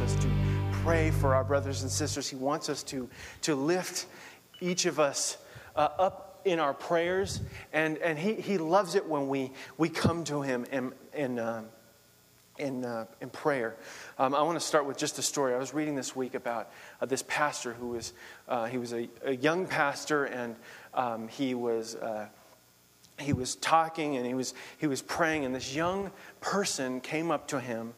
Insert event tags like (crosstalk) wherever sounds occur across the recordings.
wants us to pray for our brothers and sisters. He wants us to, to lift each of us uh, up in our prayers. And, and he, he loves it when we, we come to Him in, in, uh, in, uh, in prayer. Um, I want to start with just a story. I was reading this week about uh, this pastor who was, uh, he was a, a, young pastor and um, he was uh, he was talking and he was, he was praying, and this young person came up to him,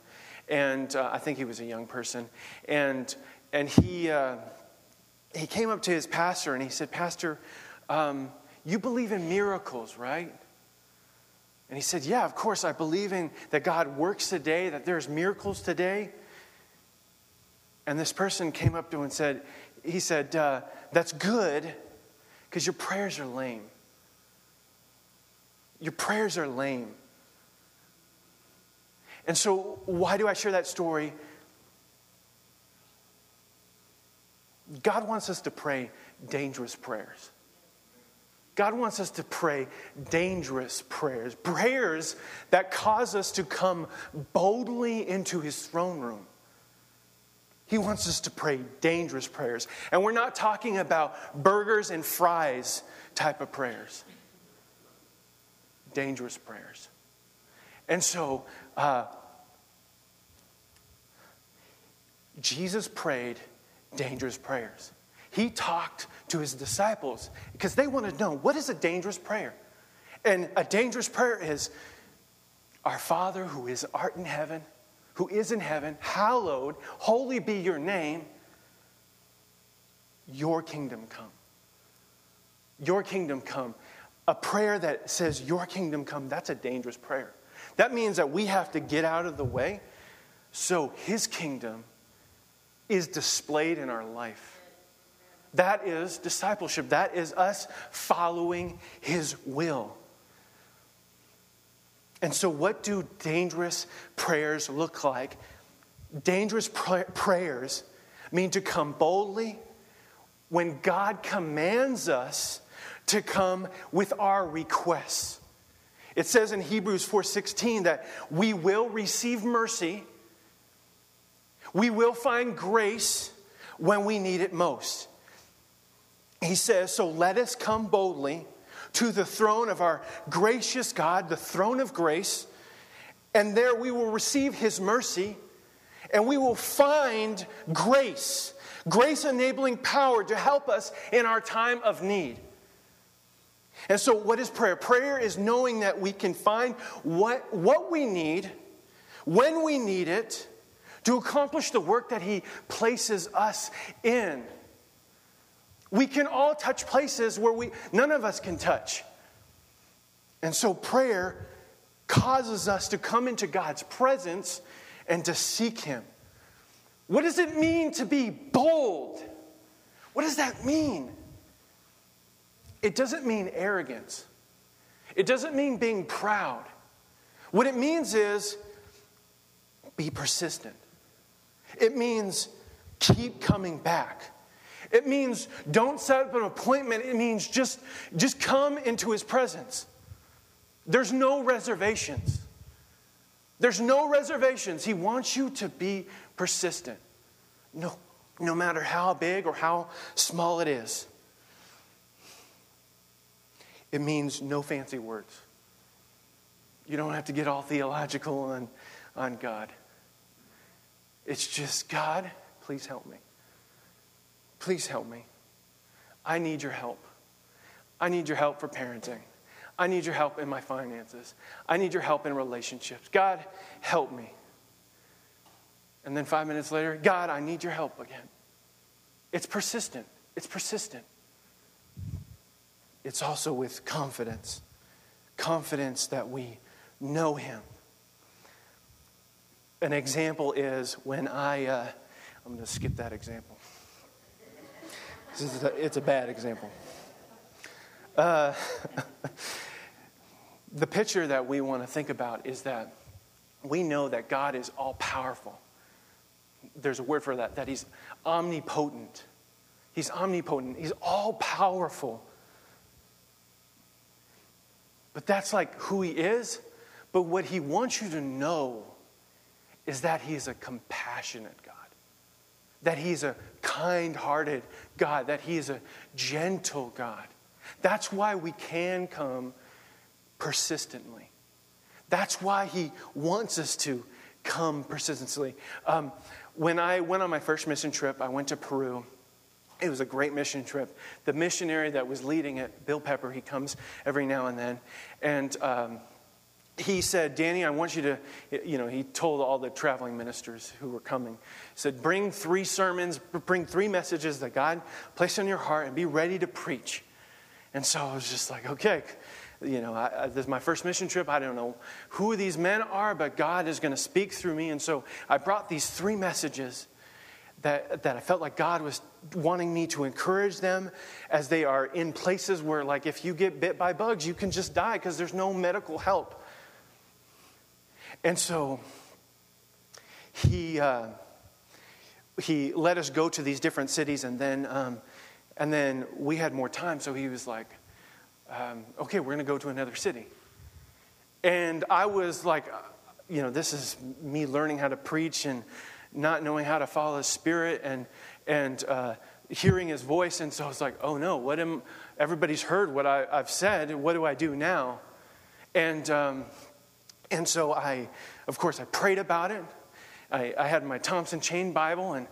and uh, I think he was a young person, and, and he, uh, he came up to his pastor and he said, Pastor, um, you believe in miracles, right? And he said, Yeah, of course, I believe in that God works today, that there's miracles today. And this person came up to him and said, He said, uh, That's good because your prayers are lame. Your prayers are lame. And so, why do I share that story? God wants us to pray dangerous prayers. God wants us to pray dangerous prayers, prayers that cause us to come boldly into His throne room. He wants us to pray dangerous prayers. And we're not talking about burgers and fries type of prayers dangerous prayers. And so, uh, Jesus prayed dangerous prayers. He talked to his disciples because they wanted to know what is a dangerous prayer? And a dangerous prayer is Our Father who is art in heaven, who is in heaven, hallowed, holy be your name, your kingdom come. Your kingdom come a prayer that says, Your kingdom come, that's a dangerous prayer. That means that we have to get out of the way so His kingdom is displayed in our life. That is discipleship. That is us following His will. And so, what do dangerous prayers look like? Dangerous pr- prayers mean to come boldly when God commands us to come with our requests. It says in Hebrews 4:16 that we will receive mercy. We will find grace when we need it most. He says, "So let us come boldly to the throne of our gracious God, the throne of grace, and there we will receive his mercy and we will find grace, grace enabling power to help us in our time of need." And so, what is prayer? Prayer is knowing that we can find what, what we need, when we need it, to accomplish the work that He places us in. We can all touch places where we, none of us can touch. And so, prayer causes us to come into God's presence and to seek Him. What does it mean to be bold? What does that mean? It doesn't mean arrogance, it doesn't mean being proud. What it means is be persistent. It means keep coming back. It means don't set up an appointment. It means just, just come into his presence. There's no reservations. There's no reservations. He wants you to be persistent, no, no matter how big or how small it is. It means no fancy words. You don't have to get all theological on, on God. It's just, God, please help me. Please help me. I need your help. I need your help for parenting. I need your help in my finances. I need your help in relationships. God, help me. And then five minutes later, God, I need your help again. It's persistent. It's persistent it's also with confidence confidence that we know Him. An example is when I, uh, I'm going to skip that example. A, it's a bad example. Uh, (laughs) the picture that we want to think about is that we know that God is all powerful. There's a word for that, that He's omnipotent. He's omnipotent, He's all powerful. But that's like who he is. But what he wants you to know is that he is a compassionate God. that he is a kind hearted God, that He is a gentle God. That's why we can come persistently. That's why He wants us to come persistently. Um, when I went on my first mission trip, I went to Peru. It was a great mission trip. The missionary that was leading it, Bill Pepper, he comes every now and then. And um, he said, Danny, I want you to, you know, he told all the traveling ministers who were coming, said, bring three sermons, bring three messages that God placed on your heart and be ready to preach. And so I was just like, okay, you know, I, this is my first mission trip. I don't know who these men are, but God is going to speak through me. And so I brought these three messages that, that I felt like God was wanting me to encourage them as they are in places where, like, if you get bit by bugs, you can just die because there's no medical help. And so he, uh, he let us go to these different cities, and then, um, and then we had more time, so he was like, um, okay, we're going to go to another city. And I was like, you know, this is me learning how to preach and not knowing how to follow the Spirit and, and uh, hearing His voice. And so I was like, oh no, what am, everybody's heard what I, have said. What do I do now? And, um, and so I, of course, I prayed about it. I, I had my Thompson Chain Bible, and,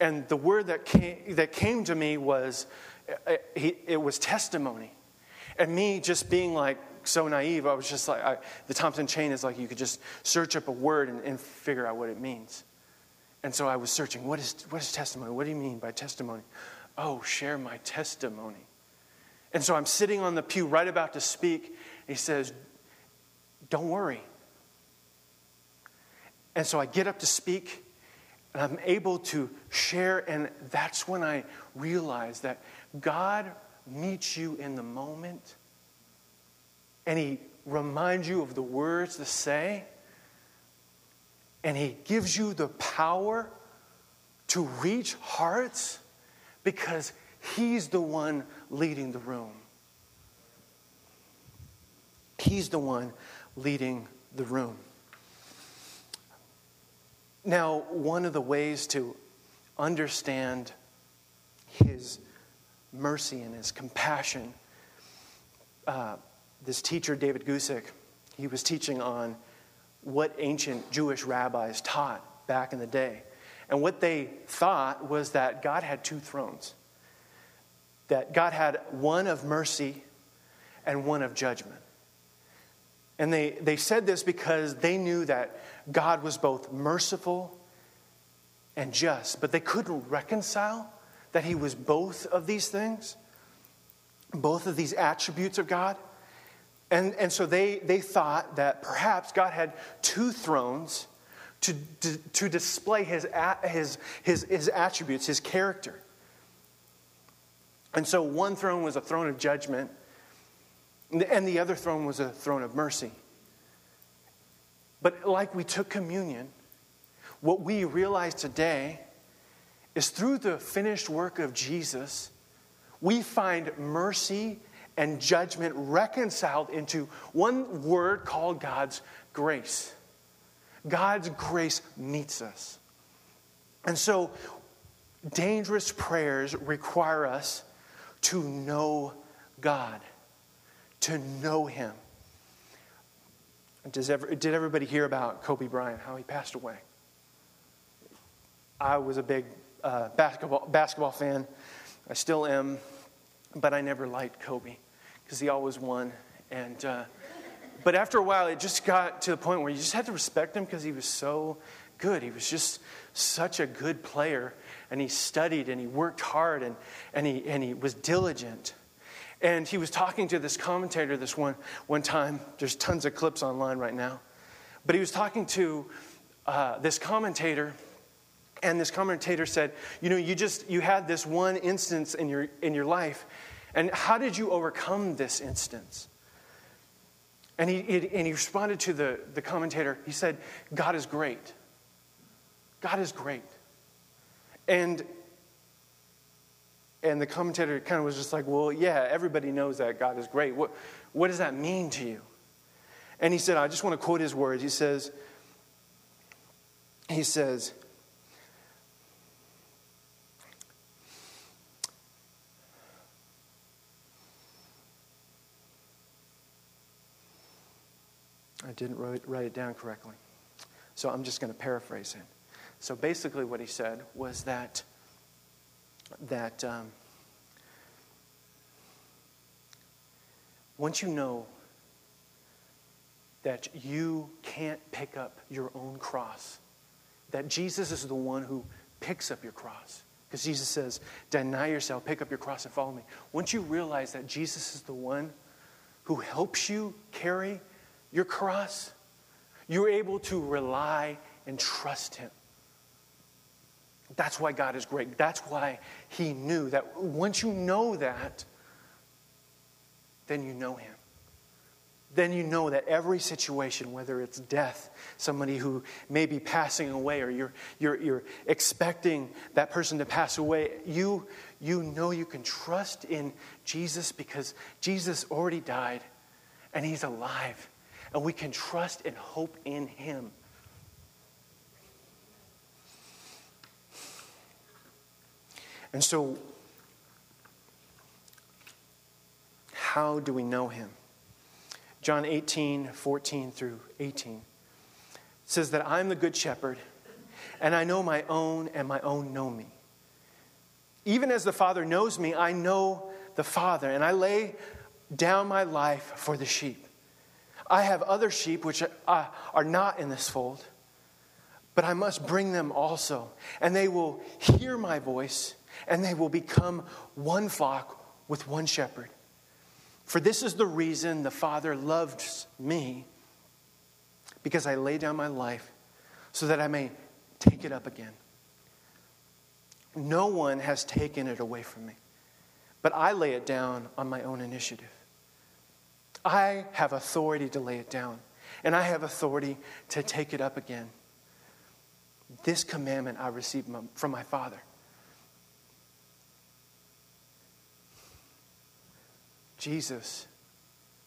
and the word that came, that came to me was, it, it was testimony. And me just being like so naive, I was just like, I, the Thompson chain is like you could just search up a word and, and figure out what it means. And so I was searching, what is, what is testimony? What do you mean by testimony? Oh, share my testimony. And so I'm sitting on the pew right about to speak. He says, Don't worry. And so I get up to speak, and I'm able to share. And that's when I realize that God meets you in the moment and He reminds you of the words to say, and He gives you the power to reach hearts because He's the one leading the room. He's the one leading the room. Now, one of the ways to understand His mercy and his compassion. Uh, this teacher, David Guzik, he was teaching on what ancient Jewish rabbis taught back in the day. And what they thought was that God had two thrones that God had one of mercy and one of judgment. And they, they said this because they knew that God was both merciful and just, but they couldn't reconcile that he was both of these things, both of these attributes of God. And, and so they, they thought that perhaps God had two thrones to, to, to display his, his, his, his attributes, his character. And so one throne was a throne of judgment, and the other throne was a throne of mercy. But like we took communion, what we realize today is through the finished work of Jesus, we find mercy and judgment reconciled into one word called God's grace. God's grace meets us. And so, dangerous prayers require us to know God, to know Him. Does ever, did everybody hear about Kobe Bryant, how he passed away? I was a big uh, basketball, basketball fan. I still am, but I never liked Kobe because he always won. And, uh, but after a while, it just got to the point where you just had to respect him because he was so good. He was just such a good player. And he studied and he worked hard and, and, he, and he was diligent. And he was talking to this commentator this one, one time. There's tons of clips online right now. But he was talking to uh, this commentator and this commentator said, You know, you just you had this one instance in your in your life, and how did you overcome this instance? And he, and he responded to the, the commentator, he said, God is great. God is great. And and the commentator kind of was just like, Well, yeah, everybody knows that God is great. What, what does that mean to you? And he said, I just want to quote his words. He says, he says, didn't write, write it down correctly. So I'm just going to paraphrase him. So basically, what he said was that that um, once you know that you can't pick up your own cross, that Jesus is the one who picks up your cross. Because Jesus says, Deny yourself, pick up your cross, and follow me. Once you realize that Jesus is the one who helps you carry your cross, you're able to rely and trust Him. That's why God is great. That's why He knew that once you know that, then you know Him. Then you know that every situation, whether it's death, somebody who may be passing away, or you're, you're, you're expecting that person to pass away, you, you know you can trust in Jesus because Jesus already died and He's alive. And we can trust and hope in Him. And so, how do we know him? John 18, 14 through 18 says that I'm the good shepherd, and I know my own, and my own know me. Even as the Father knows me, I know the Father, and I lay down my life for the sheep. I have other sheep which are not in this fold, but I must bring them also, and they will hear my voice and they will become one flock with one shepherd. For this is the reason the Father loves me, because I lay down my life so that I may take it up again. No one has taken it away from me, but I lay it down on my own initiative. I have authority to lay it down, and I have authority to take it up again. This commandment I received from my Father. Jesus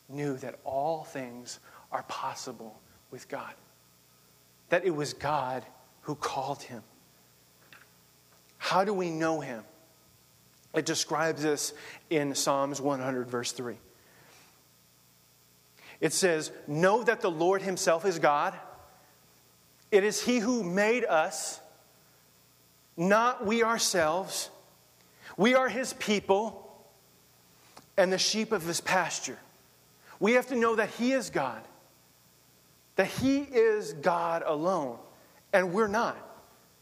knew that all things are possible with God, that it was God who called him. How do we know him? It describes this in Psalms 100, verse 3. It says, Know that the Lord himself is God. It is he who made us, not we ourselves. We are his people and the sheep of his pasture. We have to know that he is God, that he is God alone, and we're not.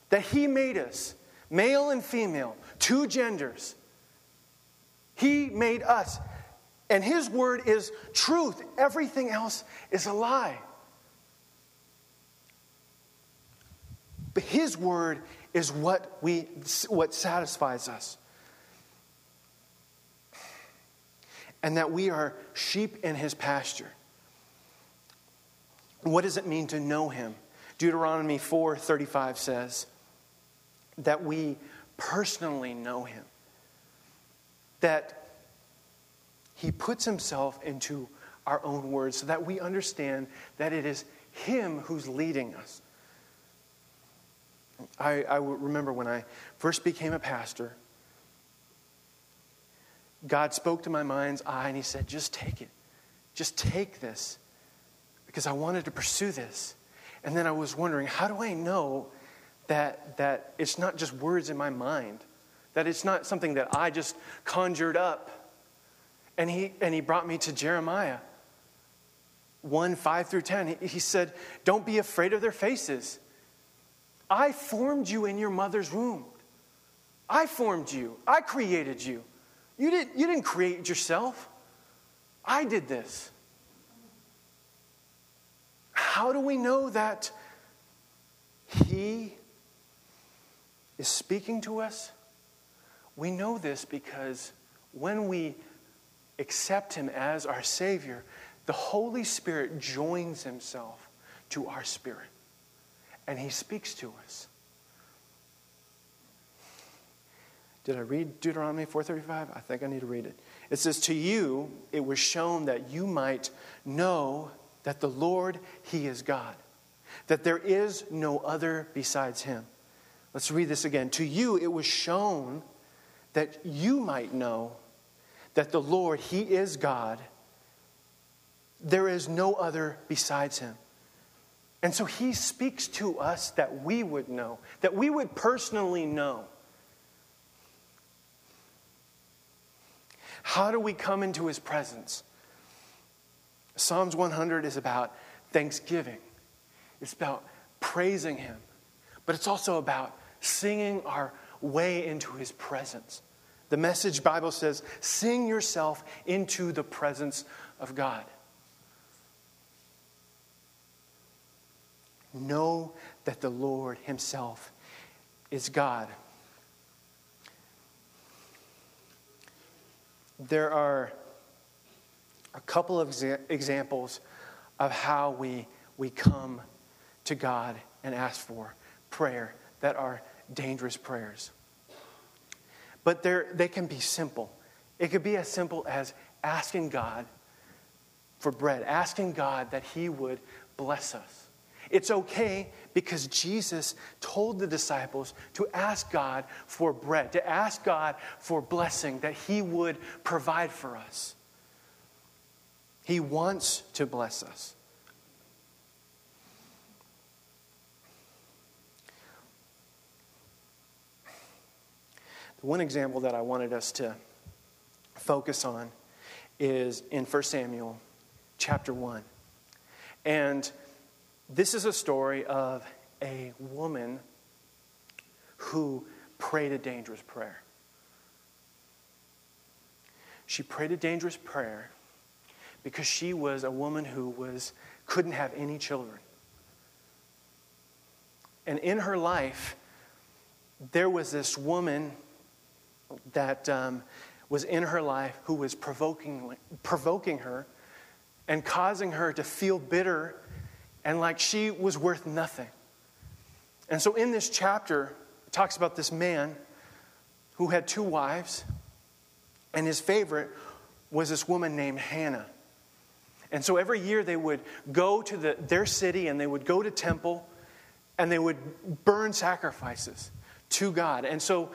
That he made us, male and female, two genders. He made us. And his word is truth. Everything else is a lie. But his word is what we what satisfies us. and that we are sheep in his pasture. What does it mean to know him? Deuteronomy 4:35 says that we personally know him. That he puts himself into our own words so that we understand that it is him who's leading us. I, I remember when I first became a pastor, God spoke to my mind's eye and He said, Just take it. Just take this. Because I wanted to pursue this. And then I was wondering, how do I know that, that it's not just words in my mind? That it's not something that I just conjured up? And He, and he brought me to Jeremiah 1 5 through 10. He, he said, Don't be afraid of their faces. I formed you in your mother's womb. I formed you. I created you. You didn't, you didn't create yourself. I did this. How do we know that He is speaking to us? We know this because when we accept Him as our Savior, the Holy Spirit joins Himself to our spirit and He speaks to us. Did I read Deuteronomy 4:35? I think I need to read it. It says, "To you it was shown that you might know that the Lord he is God, that there is no other besides him." Let's read this again. To you it was shown that you might know that the Lord he is God, There is no other besides him. And so he speaks to us that we would know, that we would personally know. How do we come into his presence? Psalms 100 is about thanksgiving, it's about praising him, but it's also about singing our way into his presence. The message Bible says, sing yourself into the presence of God. Know that the Lord Himself is God. There are a couple of examples of how we, we come to God and ask for prayer that are dangerous prayers. But they can be simple. It could be as simple as asking God for bread, asking God that He would bless us. It's okay because Jesus told the disciples to ask God for bread, to ask God for blessing, that He would provide for us. He wants to bless us. The one example that I wanted us to focus on is in 1 Samuel chapter 1. And this is a story of a woman who prayed a dangerous prayer. She prayed a dangerous prayer because she was a woman who was, couldn't have any children. And in her life, there was this woman that um, was in her life who was provoking, provoking her and causing her to feel bitter and like she was worth nothing. And so in this chapter, it talks about this man who had two wives, and his favorite was this woman named Hannah. And so every year they would go to the, their city and they would go to temple and they would burn sacrifices to God. And so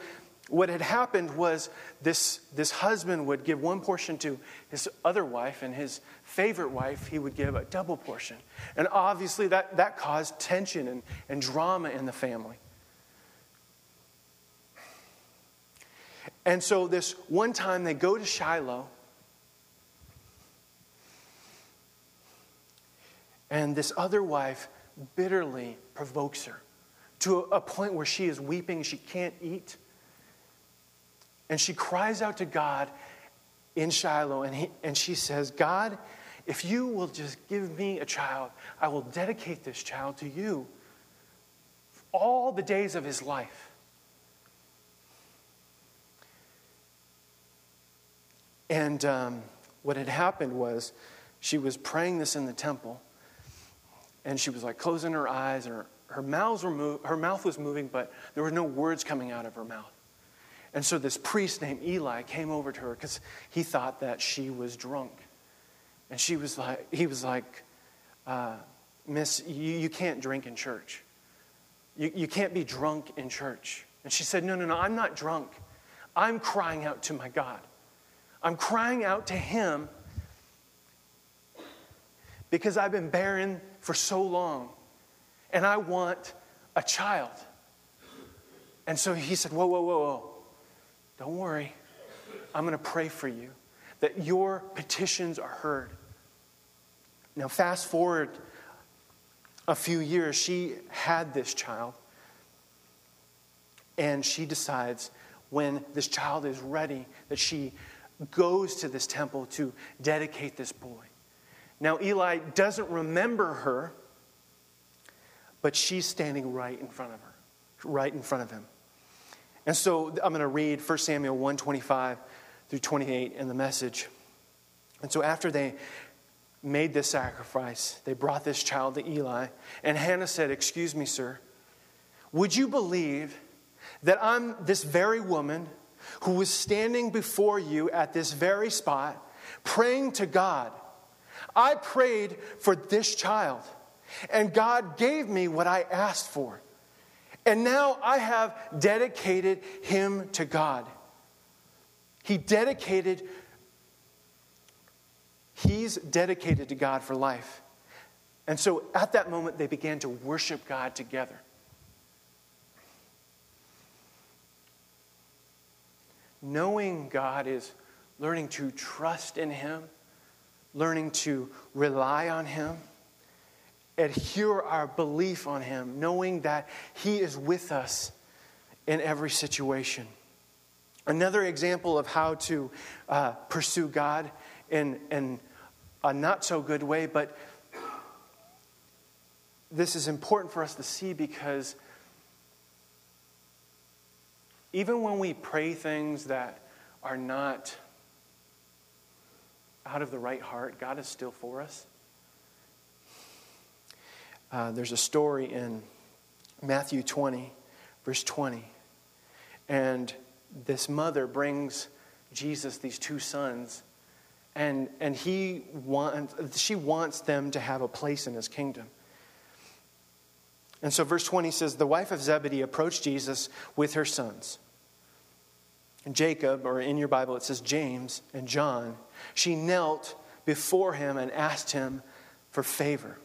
what had happened was this, this husband would give one portion to his other wife, and his favorite wife, he would give a double portion. And obviously, that, that caused tension and, and drama in the family. And so, this one time they go to Shiloh, and this other wife bitterly provokes her to a point where she is weeping, she can't eat. And she cries out to God in Shiloh, and, he, and she says, God, if you will just give me a child, I will dedicate this child to you all the days of his life. And um, what had happened was she was praying this in the temple, and she was like closing her eyes, and her, her, mouths were her mouth was moving, but there were no words coming out of her mouth. And so this priest named Eli came over to her because he thought that she was drunk. And she was like, he was like, uh, Miss, you, you can't drink in church. You, you can't be drunk in church. And she said, No, no, no, I'm not drunk. I'm crying out to my God. I'm crying out to Him because I've been barren for so long and I want a child. And so he said, Whoa, whoa, whoa, whoa. Don't worry. I'm going to pray for you that your petitions are heard. Now, fast forward a few years, she had this child, and she decides when this child is ready that she goes to this temple to dedicate this boy. Now, Eli doesn't remember her, but she's standing right in front of her, right in front of him. And so I'm going to read 1 Samuel 125 through 28 in the message. And so after they made this sacrifice, they brought this child to Eli. And Hannah said, Excuse me, sir, would you believe that I'm this very woman who was standing before you at this very spot, praying to God? I prayed for this child, and God gave me what I asked for. And now I have dedicated him to God. He dedicated He's dedicated to God for life. And so at that moment, they began to worship God together. Knowing God is learning to trust in Him, learning to rely on Him, adhere our belief on Him, knowing that He is with us in every situation. Another example of how to uh, pursue God in, in a not so good way, but this is important for us to see because even when we pray things that are not out of the right heart, God is still for us. Uh, there's a story in Matthew 20, verse 20. And this mother brings Jesus these two sons, and, and he wants, she wants them to have a place in his kingdom. And so, verse 20 says The wife of Zebedee approached Jesus with her sons. And Jacob, or in your Bible it says James and John, she knelt before him and asked him for favor.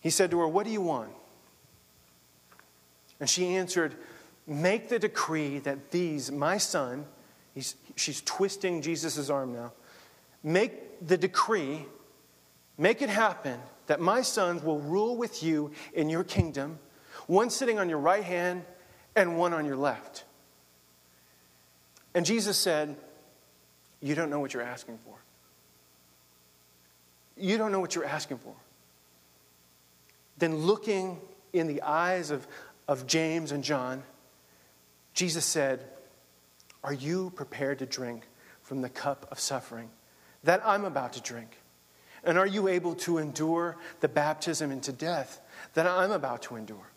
He said to her, What do you want? And she answered, Make the decree that these, my son, she's twisting Jesus' arm now, make the decree, make it happen that my sons will rule with you in your kingdom, one sitting on your right hand and one on your left. And Jesus said, You don't know what you're asking for. You don't know what you're asking for. Then, looking in the eyes of, of James and John, Jesus said, Are you prepared to drink from the cup of suffering that I'm about to drink? And are you able to endure the baptism into death that I'm about to endure?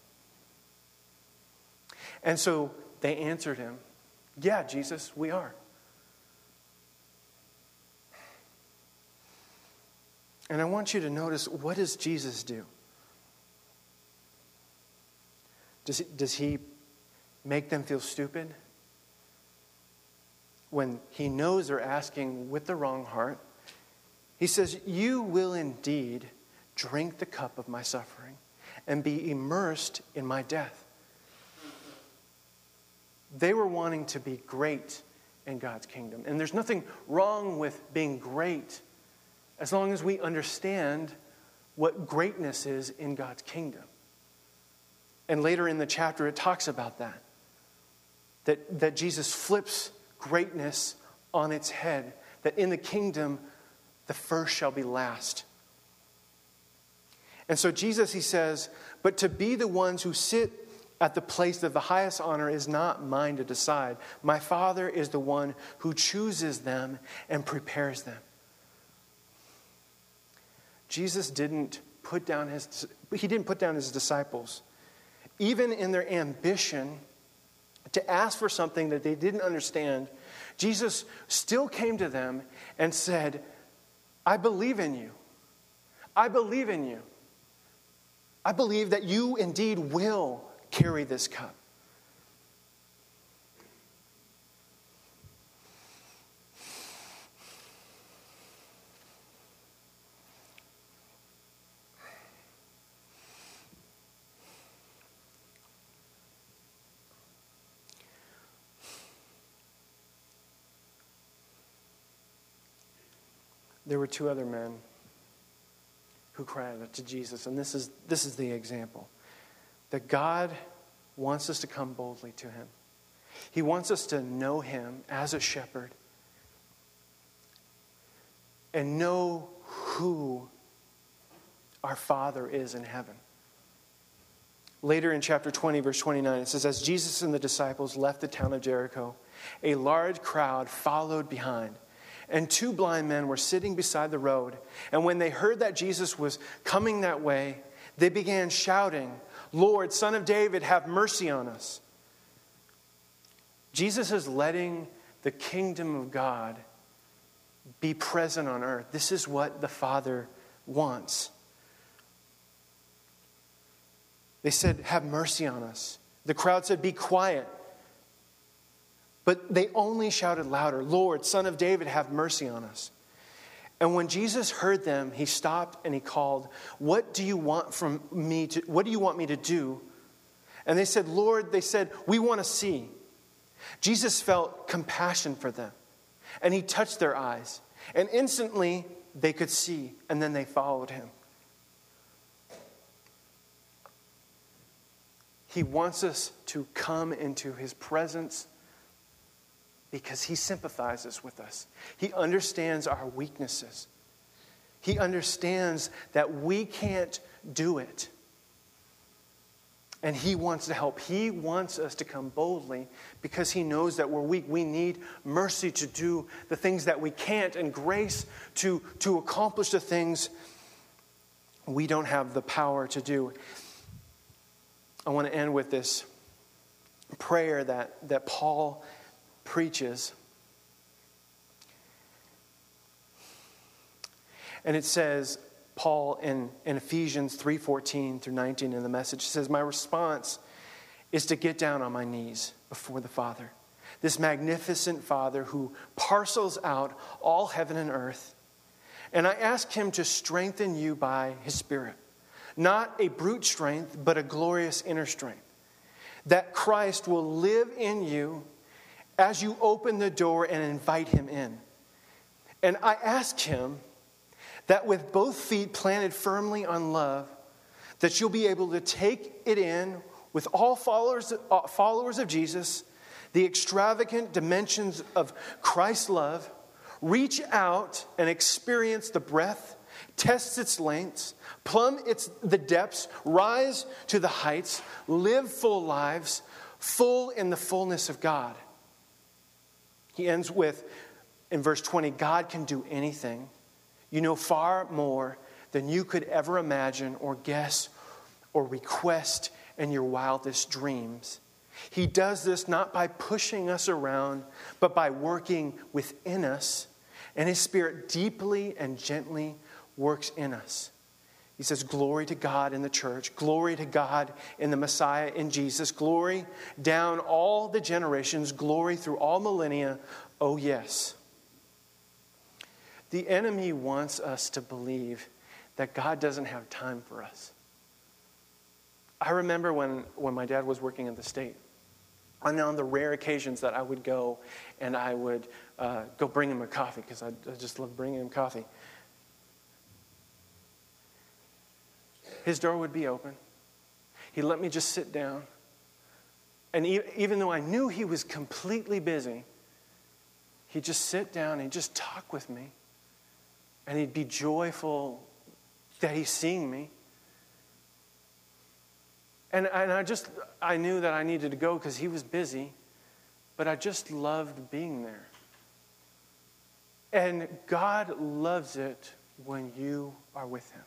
And so they answered him, Yeah, Jesus, we are. And I want you to notice what does Jesus do? Does he, does he make them feel stupid? When he knows they're asking with the wrong heart, he says, You will indeed drink the cup of my suffering and be immersed in my death. They were wanting to be great in God's kingdom. And there's nothing wrong with being great as long as we understand what greatness is in God's kingdom. And later in the chapter, it talks about that. That, that Jesus flips greatness on its head. That in the kingdom, the first shall be last. And so Jesus, he says, but to be the ones who sit at the place of the highest honor is not mine to decide. My Father is the one who chooses them and prepares them. Jesus didn't put down his he didn't put down his disciples even in their ambition to ask for something that they didn't understand. Jesus still came to them and said, I believe in you. I believe in you. I believe that you indeed will carry this cup. There were two other men who cried out to Jesus, and this is, this is the example that God wants us to come boldly to Him. He wants us to know Him as a shepherd and know who our Father is in heaven. Later in chapter 20, verse 29, it says, As Jesus and the disciples left the town of Jericho, a large crowd followed behind and two blind men were sitting beside the road. And when they heard that Jesus was coming that way, they began shouting, Lord, Son of David, have mercy on us. Jesus is letting the kingdom of God be present on earth. This is what the Father wants. They said, Have mercy on us. The crowd said, Be quiet. But they only shouted louder, Lord, Son of David, have mercy on us. And when Jesus heard them, he stopped and he called, What do you want from me to, what do you want me to do? And they said, Lord, they said, We want to see. Jesus felt compassion for them, and he touched their eyes, and instantly they could see, and then they followed him. He wants us to come into his presence because he sympathizes with us. He understands our weaknesses. He understands that we can't do it. And he wants to help. He wants us to come boldly because he knows that we're weak. We need mercy to do the things that we can't and grace to, to accomplish the things we don't have the power to do. I want to end with this prayer that, that Paul preaches. And it says, Paul in, in Ephesians 3:14 through 19 in the message says, My response is to get down on my knees before the Father, this magnificent Father who parcels out all heaven and earth. And I ask him to strengthen you by his Spirit, not a brute strength, but a glorious inner strength, that Christ will live in you as you open the door and invite him in. And I ask him that with both feet planted firmly on love, that you'll be able to take it in with all followers, uh, followers of Jesus, the extravagant dimensions of Christ's love, reach out and experience the breadth, test its lengths, plumb its, the depths, rise to the heights, live full lives, full in the fullness of God. He ends with, in verse 20, God can do anything. You know far more than you could ever imagine or guess or request in your wildest dreams. He does this not by pushing us around, but by working within us, and His Spirit deeply and gently works in us. He says, Glory to God in the church, glory to God in the Messiah, in Jesus, glory down all the generations, glory through all millennia. Oh, yes. The enemy wants us to believe that God doesn't have time for us. I remember when, when my dad was working in the state, and on the rare occasions that I would go and I would uh, go bring him a coffee, because I, I just love bringing him coffee. His door would be open. He'd let me just sit down. And even though I knew he was completely busy, he'd just sit down and just talk with me and he'd be joyful that he's seeing me. And, and I just, I knew that I needed to go because he was busy, but I just loved being there. And God loves it when you are with him.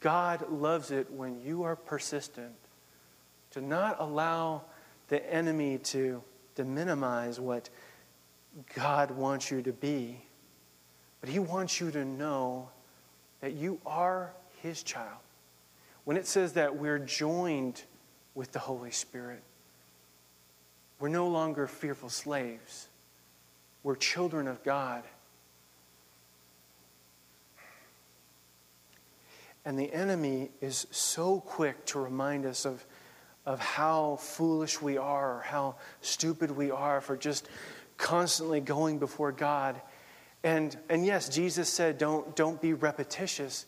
God loves it when you are persistent to not allow the enemy to, to minimize what God wants you to be but He wants you to know that you are His child. When it says that we're joined with the Holy Spirit, we're no longer fearful slaves, we're children of God. And the enemy is so quick to remind us of, of how foolish we are, or how stupid we are for just constantly going before God and, and yes, Jesus said, don't, don't be repetitious,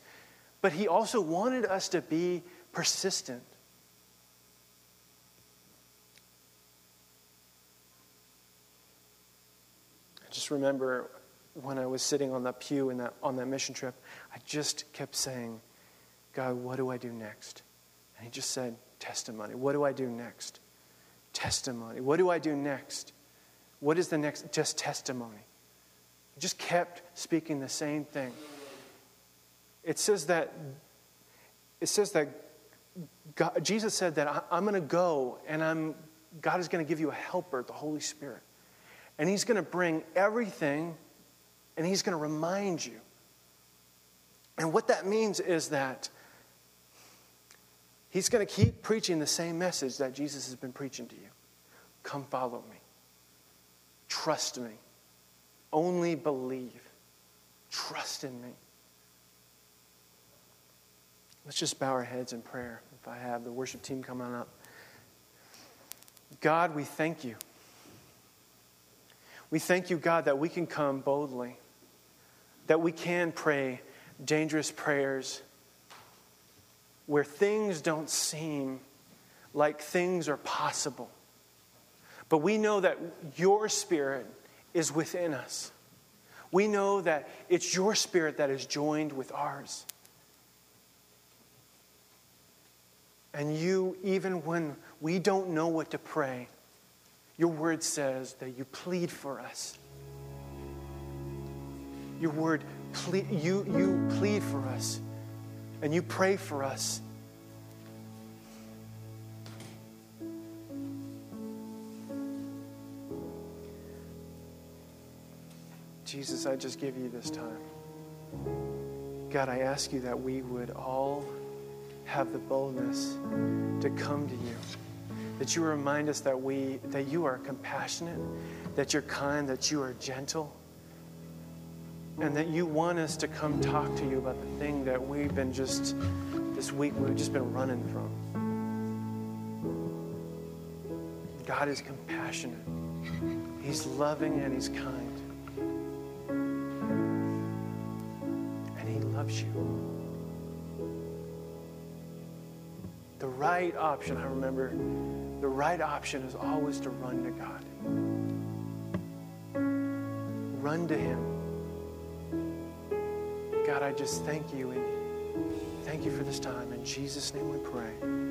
but he also wanted us to be persistent. I just remember when I was sitting on that pew in that, on that mission trip, I just kept saying, God, what do I do next? And he just said, testimony. What do I do next? Testimony. What do I do next? What is the next? Just testimony He just kept speaking the same thing. It says that, it says that God, Jesus said that I, I'm going to go and I'm, God is going to give you a helper, the Holy Spirit. And He's going to bring everything and He's going to remind you. And what that means is that He's going to keep preaching the same message that Jesus has been preaching to you. Come follow me. Trust me. Only believe. Trust in me. Let's just bow our heads in prayer. If I have the worship team come on up. God, we thank you. We thank you, God, that we can come boldly, that we can pray dangerous prayers where things don't seem like things are possible. But we know that your spirit is within us. We know that it's your spirit that is joined with ours. And you, even when we don't know what to pray, your word says that you plead for us. Your word, ple- you, you plead for us and you pray for us. Jesus, I just give you this time. God, I ask you that we would all have the boldness to come to you. That you remind us that we that you are compassionate, that you're kind, that you are gentle, and that you want us to come talk to you about the thing that we've been just this week we've just been running from. God is compassionate. He's loving and he's kind. And he loves you. The right option, I remember, the right option is always to run to God. Run to him. God, I just thank you and thank you for this time. In Jesus' name we pray.